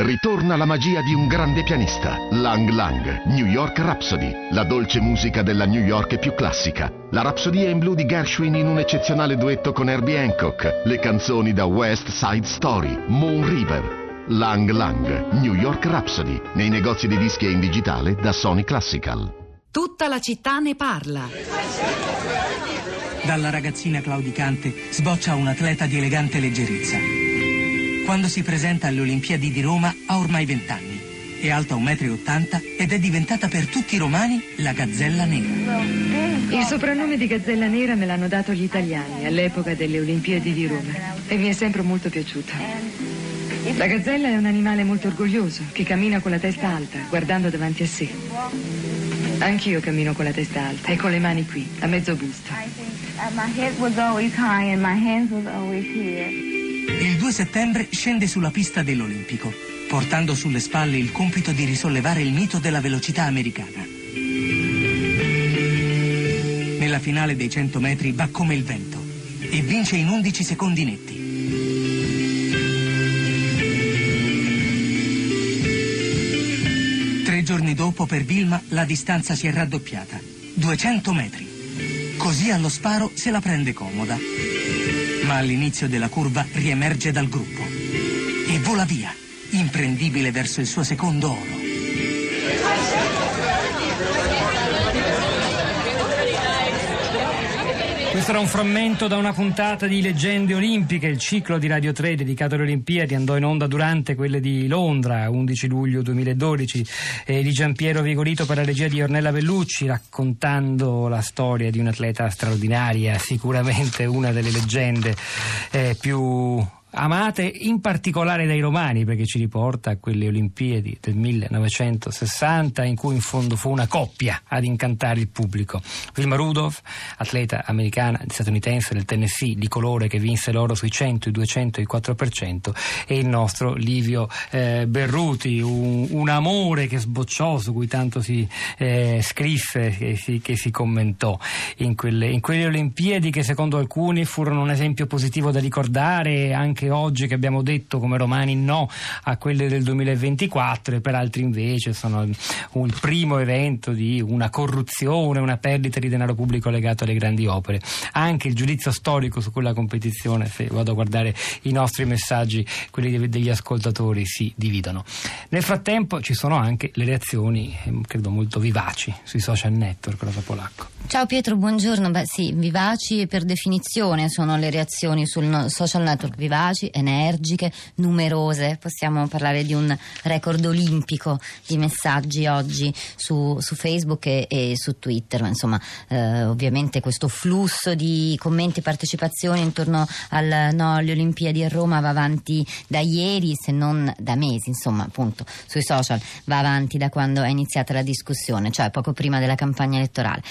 Ritorna la magia di un grande pianista, Lang Lang, New York Rhapsody, la dolce musica della New York più classica. La rapsodia in blu di Gershwin in un eccezionale duetto con Herbie Hancock, le canzoni da West Side Story, Moon River. Lang Lang, New York Rhapsody, nei negozi di dischi e in digitale da Sony Classical. Tutta la città ne parla. Dalla ragazzina claudicante sboccia un atleta di elegante leggerezza. Quando si presenta alle Olimpiadi di Roma ha ormai 20 anni. È alta 1,80 m ed è diventata per tutti i romani la Gazzella Nera. Il soprannome di Gazzella Nera me l'hanno dato gli italiani all'epoca delle Olimpiadi di Roma e mi è sempre molto piaciuto. La gazzella è un animale molto orgoglioso che cammina con la testa alta, guardando davanti a sé. Anch'io cammino con la testa alta e con le mani qui, a mezzo busto. Il 2 settembre scende sulla pista dell'Olimpico, portando sulle spalle il compito di risollevare il mito della velocità americana. Nella finale dei 100 metri va come il vento e vince in 11 secondi netti. Tre giorni dopo per Vilma la distanza si è raddoppiata, 200 metri. Così allo sparo se la prende comoda. Ma all'inizio della curva riemerge dal gruppo e vola via, imprendibile verso il suo secondo oro. Questo era un frammento da una puntata di Leggende Olimpiche, il ciclo di Radio 3 dedicato alle Olimpiadi andò in onda durante quelle di Londra, 11 luglio 2012, eh, di Giampiero Vigorito per la regia di Ornella Bellucci, raccontando la storia di un'atleta straordinaria, sicuramente una delle leggende eh, più amate in particolare dai romani perché ci riporta a quelle Olimpiadi del 1960 in cui in fondo fu una coppia ad incantare il pubblico. Vilma Rudolph, atleta americana statunitense del Tennessee di colore che vinse l'oro sui 100, i 200 e i 4% e il nostro Livio eh, Berruti, un, un, amore che sbocciò su cui tanto si eh, scrisse che si, che si commentò in quelle, in quelle Olimpiadi che secondo alcuni furono un esempio positivo da ricordare anche oggi che abbiamo detto come romani no a quelle del 2024 e per altri invece sono il primo evento di una corruzione, una perdita di denaro pubblico legato alle grandi opere. Anche il giudizio storico su quella competizione, se vado a guardare i nostri messaggi, quelli degli ascoltatori, si dividono. Nel frattempo ci sono anche le reazioni, ehm, credo molto vivaci, sui social network, Rosa Polacco. Ciao Pietro, buongiorno. Beh sì, vivaci per definizione sono le reazioni sul social network vivaci energiche, numerose. Possiamo parlare di un record olimpico di messaggi oggi su, su Facebook e, e, su Twitter. Ma insomma, eh, ovviamente questo flusso di commenti e partecipazioni intorno al, no, alle Olimpiadi a Roma va avanti da ieri, se non da mesi. Insomma, appunto, sui social va avanti da quando è iniziata la discussione, cioè poco prima della campagna elettorale.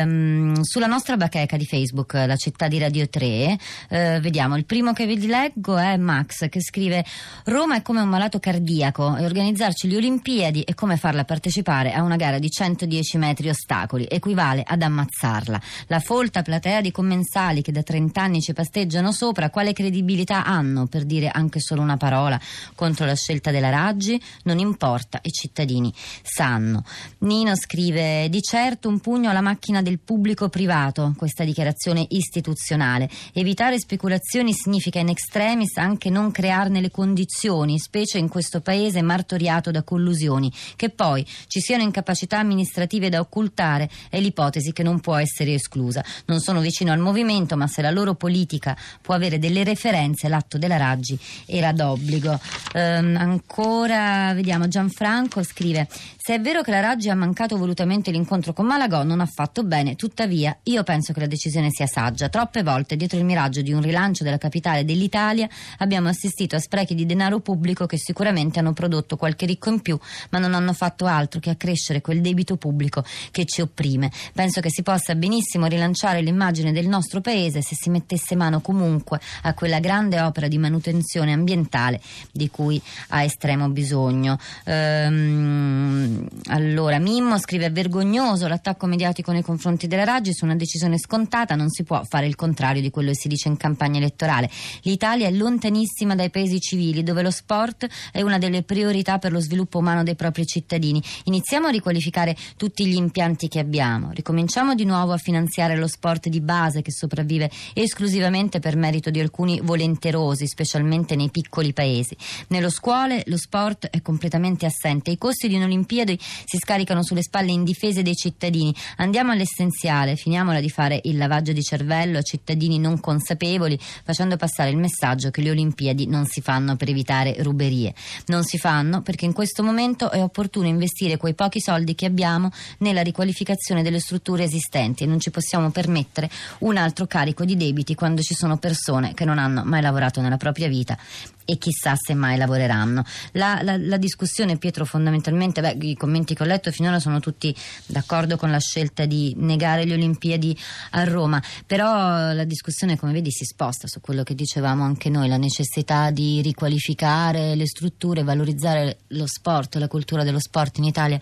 Ehm, sulla nostra bacheca di Facebook, la città di Radio 3, eh, vediamo il primo che vi leggo è Max che scrive Roma è come un malato cardiaco e organizzarci le Olimpiadi è come farla partecipare a una gara di 110 metri ostacoli, equivale ad ammazzarla. La folta platea di commensali che da 30 anni ci pasteggiano sopra, quale credibilità hanno per dire anche solo una parola contro la scelta della Raggi? Non importa, i cittadini sanno. Nino scrive di certo un pugno alla macchina del pubblico privato, questa dichiarazione istituzionale. Evitare speculazioni significa in extremis anche non crearne le condizioni, specie in questo paese martoriato da collusioni. Che poi ci siano incapacità amministrative da occultare è l'ipotesi che non può essere esclusa. Non sono vicino al movimento, ma se la loro politica può avere delle referenze, l'atto della Raggi era d'obbligo. Ehm, ancora, vediamo, Gianfranco scrive: Se è vero che la Raggi ha mancato volutamente l'incontro con Malagò, non ha fatto bene. Tuttavia, io penso che la decisione sia saggia. Troppe volte, dietro il miraggio di un rilancio della capitale dell'Italia, Italia abbiamo assistito a sprechi di denaro pubblico che sicuramente hanno prodotto qualche ricco in più, ma non hanno fatto altro che accrescere quel debito pubblico che ci opprime. Penso che si possa benissimo rilanciare l'immagine del nostro paese se si mettesse mano comunque a quella grande opera di manutenzione ambientale di cui ha estremo bisogno. Ehm, allora, Mimmo scrive: è vergognoso l'attacco mediatico nei confronti della Raggi su una decisione scontata, non si può fare il contrario di quello che si dice in campagna elettorale. L'Italia è lontanissima dai paesi civili dove lo sport è una delle priorità per lo sviluppo umano dei propri cittadini. Iniziamo a riqualificare tutti gli impianti che abbiamo, ricominciamo di nuovo a finanziare lo sport di base che sopravvive esclusivamente per merito di alcuni volenterosi, specialmente nei piccoli paesi. Nelle scuole lo sport è completamente assente, i costi di un'Olimpiade si scaricano sulle spalle indifese dei cittadini. Andiamo all'essenziale, finiamola di fare il lavaggio di cervello a cittadini non consapevoli, facendo passare il messaggio che le Olimpiadi non si fanno per evitare ruberie. Non si fanno perché in questo momento è opportuno investire quei pochi soldi che abbiamo nella riqualificazione delle strutture esistenti e non ci possiamo permettere un altro carico di debiti quando ci sono persone che non hanno mai lavorato nella propria vita e chissà se mai lavoreranno. La, la, la, discussione, Pietro, fondamentalmente, beh, i commenti che ho letto finora sono tutti d'accordo con la scelta di negare le Olimpiadi a Roma, però la discussione, come vedi, si sposta su quello che dicevamo anche noi, la necessità di riqualificare le strutture, valorizzare lo sport, la cultura dello sport in Italia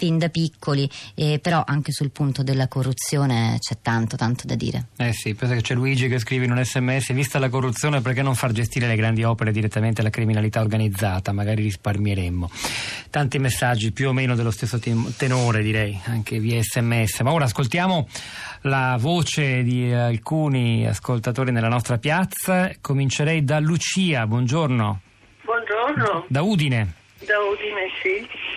fin da piccoli, eh, però anche sul punto della corruzione c'è tanto, tanto da dire. Eh sì, penso che c'è Luigi che scrive in un sms, vista la corruzione perché non far gestire le grandi opere direttamente alla criminalità organizzata, magari risparmieremmo. Tanti messaggi più o meno dello stesso tenore direi, anche via sms, ma ora ascoltiamo la voce di alcuni ascoltatori nella nostra piazza, comincerei da Lucia, buongiorno. Buongiorno. Da Udine. Da Udine, sì.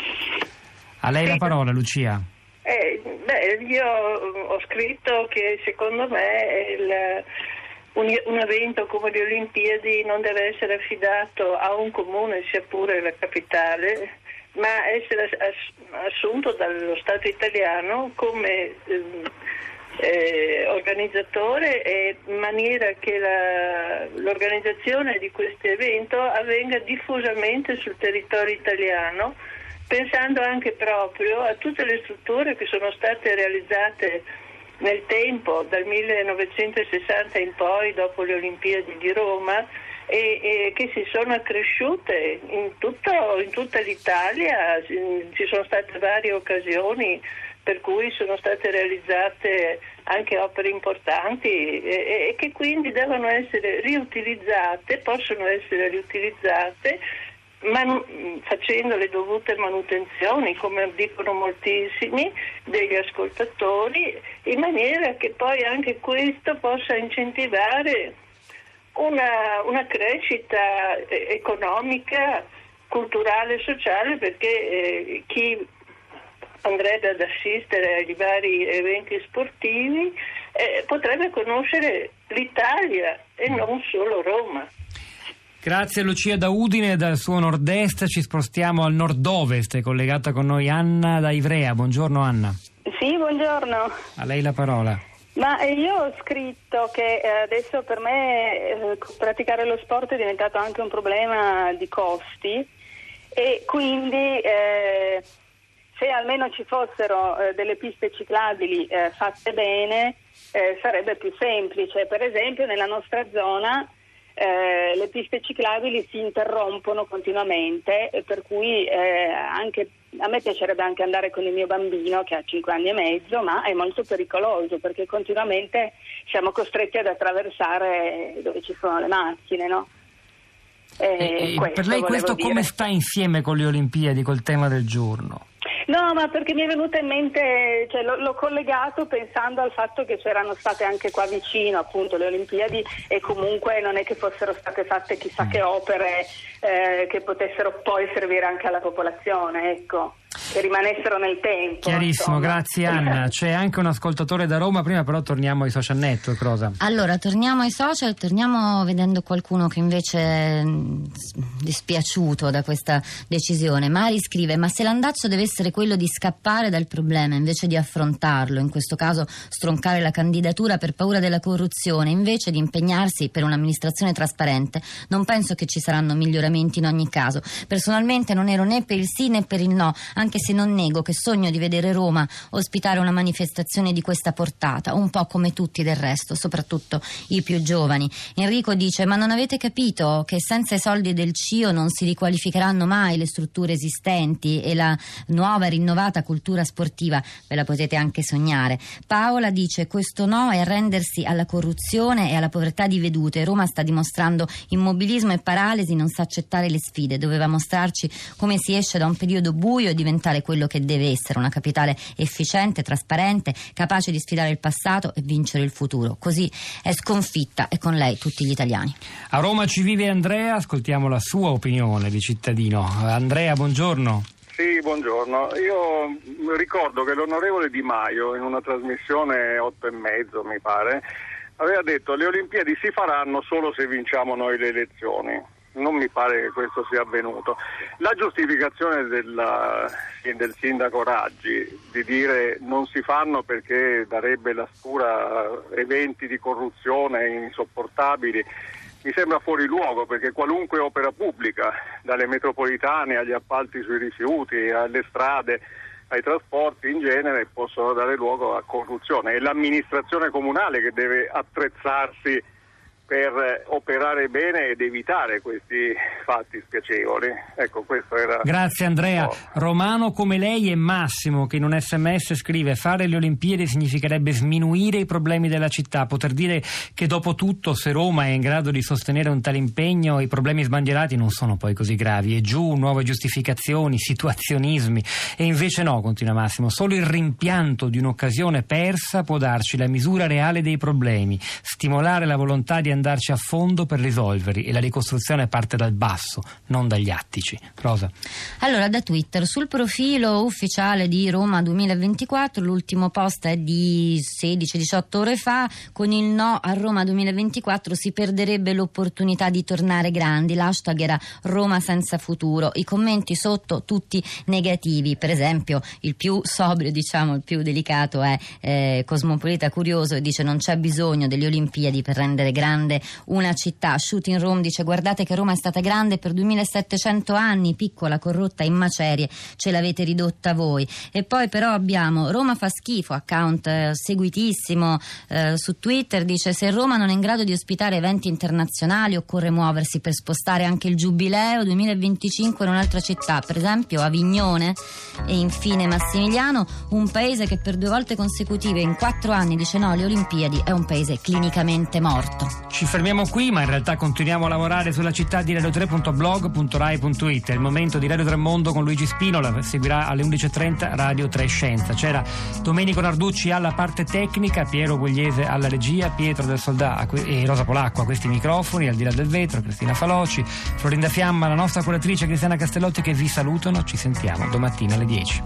A lei la parola, Lucia. Eh, beh, io ho scritto che secondo me il, un, un, evento come le Olimpiadi non deve essere affidato a un comune, sia pure la capitale, ma essere ass, assunto dallo Stato italiano come eh, eh, organizzatore e in maniera che la, l'organizzazione di questo evento avvenga diffusamente sul territorio italiano pensando anche proprio a tutte le strutture che sono state realizzate nel tempo, dal 1960 in poi, dopo le Olimpiadi di Roma, e, e che si sono accresciute in, tutto, in tutta l'Italia, ci sono state varie occasioni per cui sono state realizzate anche opere importanti e, e, che quindi devono essere riutilizzate, possono essere riutilizzate manu- facendo le dovute manutenzioni, come dicono moltissimi degli ascoltatori, in maniera che poi anche questo possa incentivare una, una crescita eh, economica, culturale e sociale, perché eh, chi andrebbe ad assistere ai vari eventi sportivi eh, potrebbe conoscere l'Italia e non solo Roma. Grazie Lucia da Udine, dal suo nord-est ci spostiamo al nord-ovest, è collegata con noi Anna da Ivrea. Buongiorno Anna. Sì, buongiorno. A lei la parola. Ma eh, io ho scritto che eh, adesso per me eh, praticare lo sport è diventato anche un problema di costi e quindi eh, se almeno ci fossero eh, delle piste ciclabili eh, fatte bene sarebbe più semplice. Per esempio nella nostra zona eh, le piste ciclabili si interrompono continuamente, per cui eh, anche, a me piacerebbe anche andare con il mio bambino che ha 5 anni e mezzo, ma è molto pericoloso perché continuamente siamo costretti ad attraversare dove ci sono le macchine. No? Eh, per lei questo dire. come sta insieme con le Olimpiadi, col tema del giorno? No, ma perché mi è venuta in mente, cioè, l'ho, l'ho, collegato pensando al fatto che c'erano state anche qua vicino appunto le Olimpiadi e comunque non è che fossero state fatte chissà che opere eh, che potessero poi servire anche alla popolazione, ecco che rimanessero nel tempo. Chiarissimo, insomma. grazie Anna. C'è anche un ascoltatore da Roma, prima però torniamo ai social network, Rosa. Allora, torniamo ai social, torniamo vedendo qualcuno che invece è mm, dispiaciuto da questa decisione. Mari scrive, ma se l'andazzo deve essere quello di scappare dal problema invece di affrontarlo, in questo caso stroncare la candidatura per paura della corruzione, invece di impegnarsi per un'amministrazione trasparente, non penso che ci saranno miglioramenti in ogni caso. Personalmente non ero né per il sì né per il no, anche anche se non nego che sogno di vedere Roma ospitare una manifestazione di questa portata, un po' come tutti del resto, soprattutto i più giovani. Enrico dice: Ma non avete capito che senza i soldi del CIO non si riqualificheranno mai le strutture esistenti e la nuova rinnovata cultura sportiva ve la potete anche sognare. Paola dice: Questo no è arrendersi alla corruzione e alla povertà di vedute. Roma sta dimostrando immobilismo e paralisi, non sa accettare le sfide. Doveva mostrarci come si esce da un periodo buio e diventare quello che deve essere, una capitale efficiente, trasparente, capace di sfidare il passato e vincere il futuro. Così è sconfitta e con lei tutti gli italiani. A Roma ci vive Andrea, ascoltiamo la sua opinione di cittadino. Andrea, buongiorno. Sì, buongiorno. Io ricordo che l'onorevole Di Maio in una trasmissione 8 e mezzo, mi pare, aveva detto che le Olimpiadi si faranno solo se vinciamo noi le elezioni. Non mi pare che questo sia avvenuto. La giustificazione della, del sindaco Raggi di dire non si fanno perché darebbe la scura eventi di corruzione insopportabili mi sembra fuori luogo perché qualunque opera pubblica, dalle metropolitane agli appalti sui rifiuti, alle strade, ai trasporti in genere, possono dare luogo a corruzione. È l'amministrazione comunale che deve attrezzarsi per operare bene ed evitare questi fatti spiacevoli. Ecco, questo era. Grazie Andrea. Romano come lei e Massimo che in un sms scrive fare le Olimpiadi significherebbe sminuire i problemi della città, poter dire che dopo tutto se Roma è in grado di sostenere un tale impegno i problemi sbandierati non sono poi così gravi e giù nuove giustificazioni, situazionismi e invece no, continua Massimo, solo il rimpianto di un'occasione persa può darci la misura reale dei problemi, stimolare la volontà di andarci a fondo per risolverli e la ricostruzione parte dal basso, non dagli attici. Rosa. Allora, da Twitter, sul profilo ufficiale di Roma 2024, l'ultimo post è di 16-18 ore fa, con il no a Roma 2024 si perderebbe l'opportunità di tornare grandi, l'hashtag era Roma senza futuro, i commenti sotto tutti negativi, per esempio il più sobrio, diciamo, il più delicato è eh, Cosmopolita Curioso e dice non c'è bisogno delle Olimpiadi per rendere grande grande una città. Shooting Rome dice guardate che Roma è stata grande per 2700 anni, piccola, corrotta, in macerie, ce l'avete ridotta voi. E poi però abbiamo Roma fa schifo, account eh, seguitissimo eh, su Twitter, dice se Roma non è in grado di ospitare eventi internazionali occorre muoversi per spostare anche il Giubileo 2025 in un'altra città, per esempio Avignone. E infine Massimiliano, un paese che per due volte consecutive in quattro anni dice no alle Olimpiadi è un paese clinicamente morto. Ci fermiamo qui, ma in realtà continuiamo a lavorare sulla città di radio3.blog.rai.it. È il momento di Radio 3 Mondo con Luigi Spinola, seguirà alle 11.30 Radio 3 Scienza. C'era Domenico Narducci alla parte tecnica, Piero Gugliese alla regia, Pietro del Soldà e Rosa Polacco a questi microfoni, al di là del vetro, Cristina Faloci, Florinda Fiamma, la nostra curatrice Cristiana Castellotti che vi salutano. Ci sentiamo domattina alle 10.